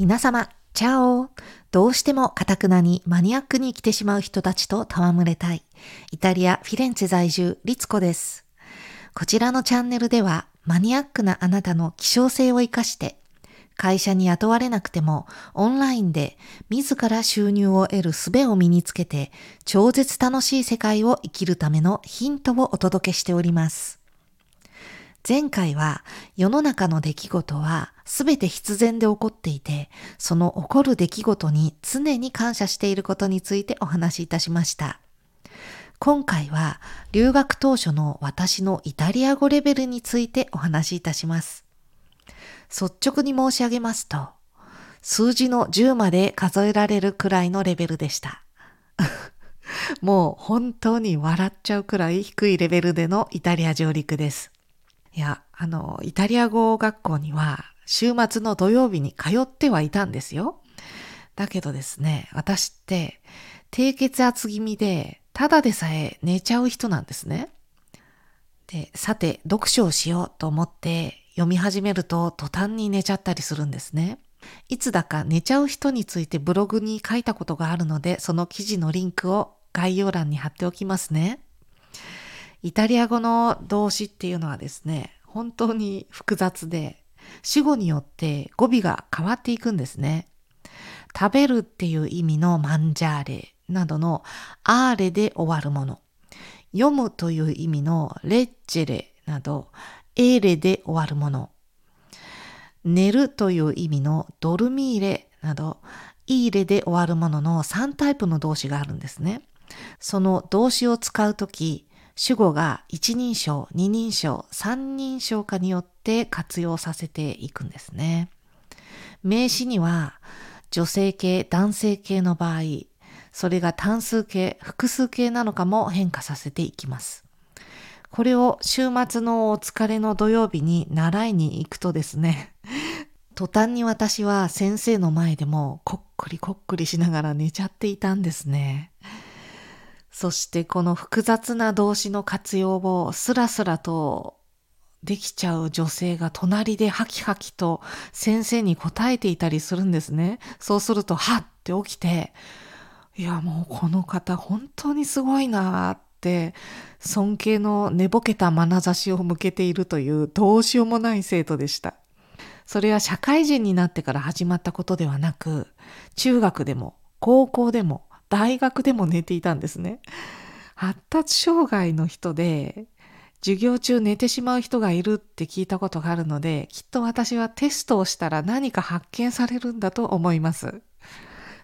皆様、チャオどうしてもカタクナにマニアックに来てしまう人たちと戯れたい。イタリア・フィレンツェ在住、リツコです。こちらのチャンネルでは、マニアックなあなたの希少性を活かして、会社に雇われなくても、オンラインで自ら収入を得る術を身につけて、超絶楽しい世界を生きるためのヒントをお届けしております。前回は世の中の出来事はすべて必然で起こっていて、その起こる出来事に常に感謝していることについてお話しいたしました。今回は留学当初の私のイタリア語レベルについてお話しいたします。率直に申し上げますと、数字の10まで数えられるくらいのレベルでした。もう本当に笑っちゃうくらい低いレベルでのイタリア上陸です。いや、あの、イタリア語学校には週末の土曜日に通ってはいたんですよ。だけどですね、私って低血圧気味で、ただでさえ寝ちゃう人なんですね。で、さて、読書をしようと思って読み始めると途端に寝ちゃったりするんですね。いつだか寝ちゃう人についてブログに書いたことがあるので、その記事のリンクを概要欄に貼っておきますね。イタリア語の動詞っていうのはですね、本当に複雑で、主語によって語尾が変わっていくんですね。食べるっていう意味のマンジャーレなどのアーレで終わるもの。読むという意味のレッジェレなどエーレで終わるもの。寝るという意味のドルミーレなどイーレで終わるものの3タイプの動詞があるんですね。その動詞を使うとき、主語が一人称、二人称、三人称化によって活用させていくんですね。名詞には女性形、男性形の場合、それが単数形、複数形なのかも変化させていきます。これを週末のお疲れの土曜日に習いに行くとですね、途端に私は先生の前でもこっくりこっくりしながら寝ちゃっていたんですね。そしてこの複雑な動詞の活用をスラスラとできちゃう女性が隣でハキハキと先生に答えていたりするんですね。そうすると、はって起きて、いやもうこの方本当にすごいなって尊敬の寝ぼけた眼差しを向けているというどうしようもない生徒でした。それは社会人になってから始まったことではなく、中学でも高校でも大学でも寝ていたんですね。発達障害の人で、授業中寝てしまう人がいるって聞いたことがあるので、きっと私はテストをしたら何か発見されるんだと思います。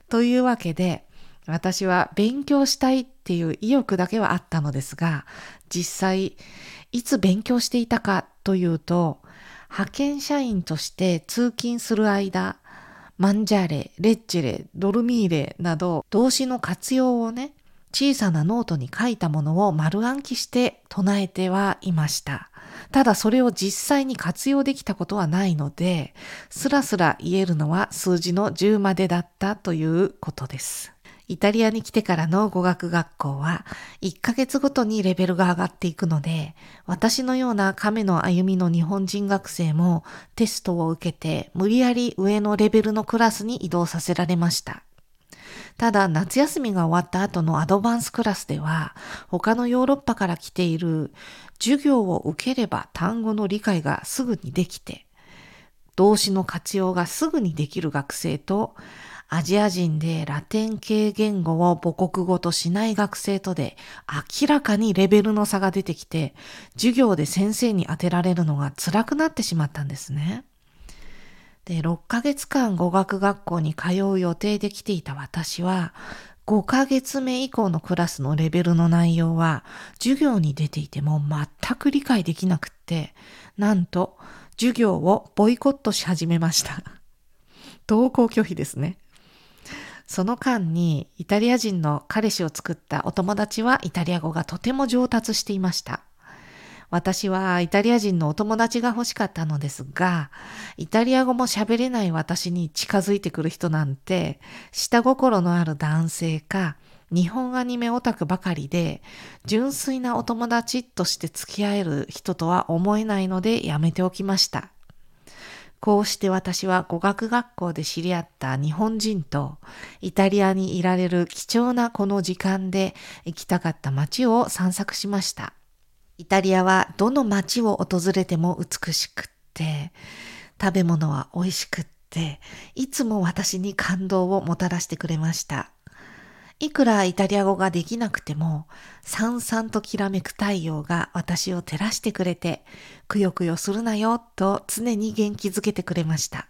というわけで、私は勉強したいっていう意欲だけはあったのですが、実際、いつ勉強していたかというと、派遣社員として通勤する間、 mangiare、leggere、dormire など動詞の活用をね、小さなノートに書いたものを丸暗記して唱えてはいました。ただそれを実際に活用できたことはないので、スラスラ言えるのは数字の10までだったということです。イタリアに来てからの語学学校は1ヶ月ごとにレベルが上がっていくので、私のような亀の歩みの日本人学生もテストを受けて無理やり上のレベルのクラスに移動させられました。ただ夏休みが終わった後のアドバンスクラスでは他のヨーロッパから来ている授業を受ければ単語の理解がすぐにできて動詞の活用がすぐにできる学生とアジア人でラテン系言語を母国語としない学生とで明らかにレベルの差が出てきて、授業で先生に当てられるのが辛くなってしまったんですね。で、6ヶ月間語学学校に通う予定で来ていた私は、5ヶ月目以降のクラスのレベルの内容は授業に出ていても全く理解できなくって、なんと授業をボイコットし始めました。登校拒否ですね。その間にイタリア人の彼氏を作ったお友達はイタリア語がとても上達していました。私はイタリア人のお友達が欲しかったのですが、イタリア語も喋れない私に近づいてくる人なんて、下心のある男性か、日本アニメオタクばかりで、純粋なお友達として付き合える人とは思えないのでやめておきました。こうして私は語学学校で知り合った日本人とイタリアにいられる貴重なこの時間で行きたかった街を散策しました。イタリアはどの街を訪れても美しくって、食べ物は美味しくって、いつも私に感動をもたらしてくれました。いくらイタリア語ができなくても、さんさんときらめく太陽が私を照らしてくれて、くよくよするなよと常に元気づけてくれました。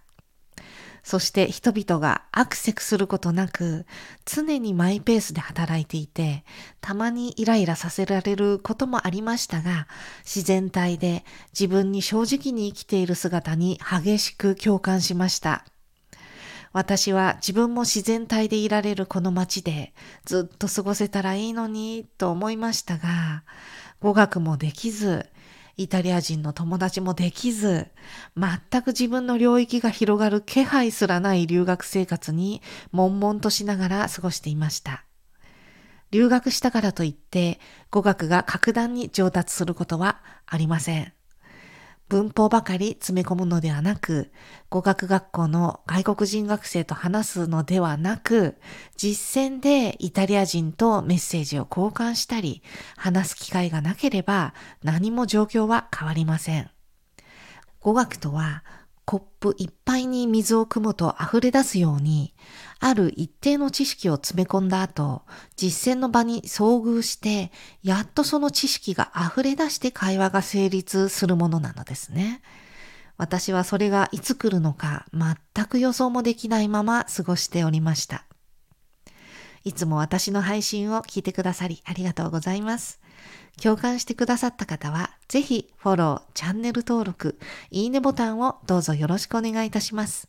そして人々がアクセクすることなく、常にマイペースで働いていて、たまにイライラさせられることもありましたが、自然体で自分に正直に生きている姿に激しく共感しました。私は自分も自然体でいられるこの街でずっと過ごせたらいいのにと思いましたが、語学もできず、イタリア人の友達もできず、全く自分の領域が広がる気配すらない留学生活に悶々としながら過ごしていました。留学したからといって語学が格段に上達することはありません。文法ばかり詰め込むのではなく、語学学校の外国人学生と話すのではなく、実践でイタリア人とメッセージを交換したり、話す機会がなければ何も状況は変わりません。語学とはコップいっぱいに水を汲むと溢れ出すように、ある一定の知識を詰め込んだ後、実践の場に遭遇して、やっとその知識が溢れ出して会話が成立するものなのですね。私はそれがいつ来るのか全く予想もできないまま過ごしておりました。いつも私の配信を聞いてくださりありがとうございます。共感してくださった方は、ぜひフォロー、チャンネル登録、いいねボタンをどうぞよろしくお願いいたします。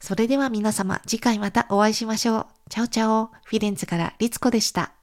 それでは皆様、次回またお会いしましょう。チャオチャオ、フィレンツからリツコでした。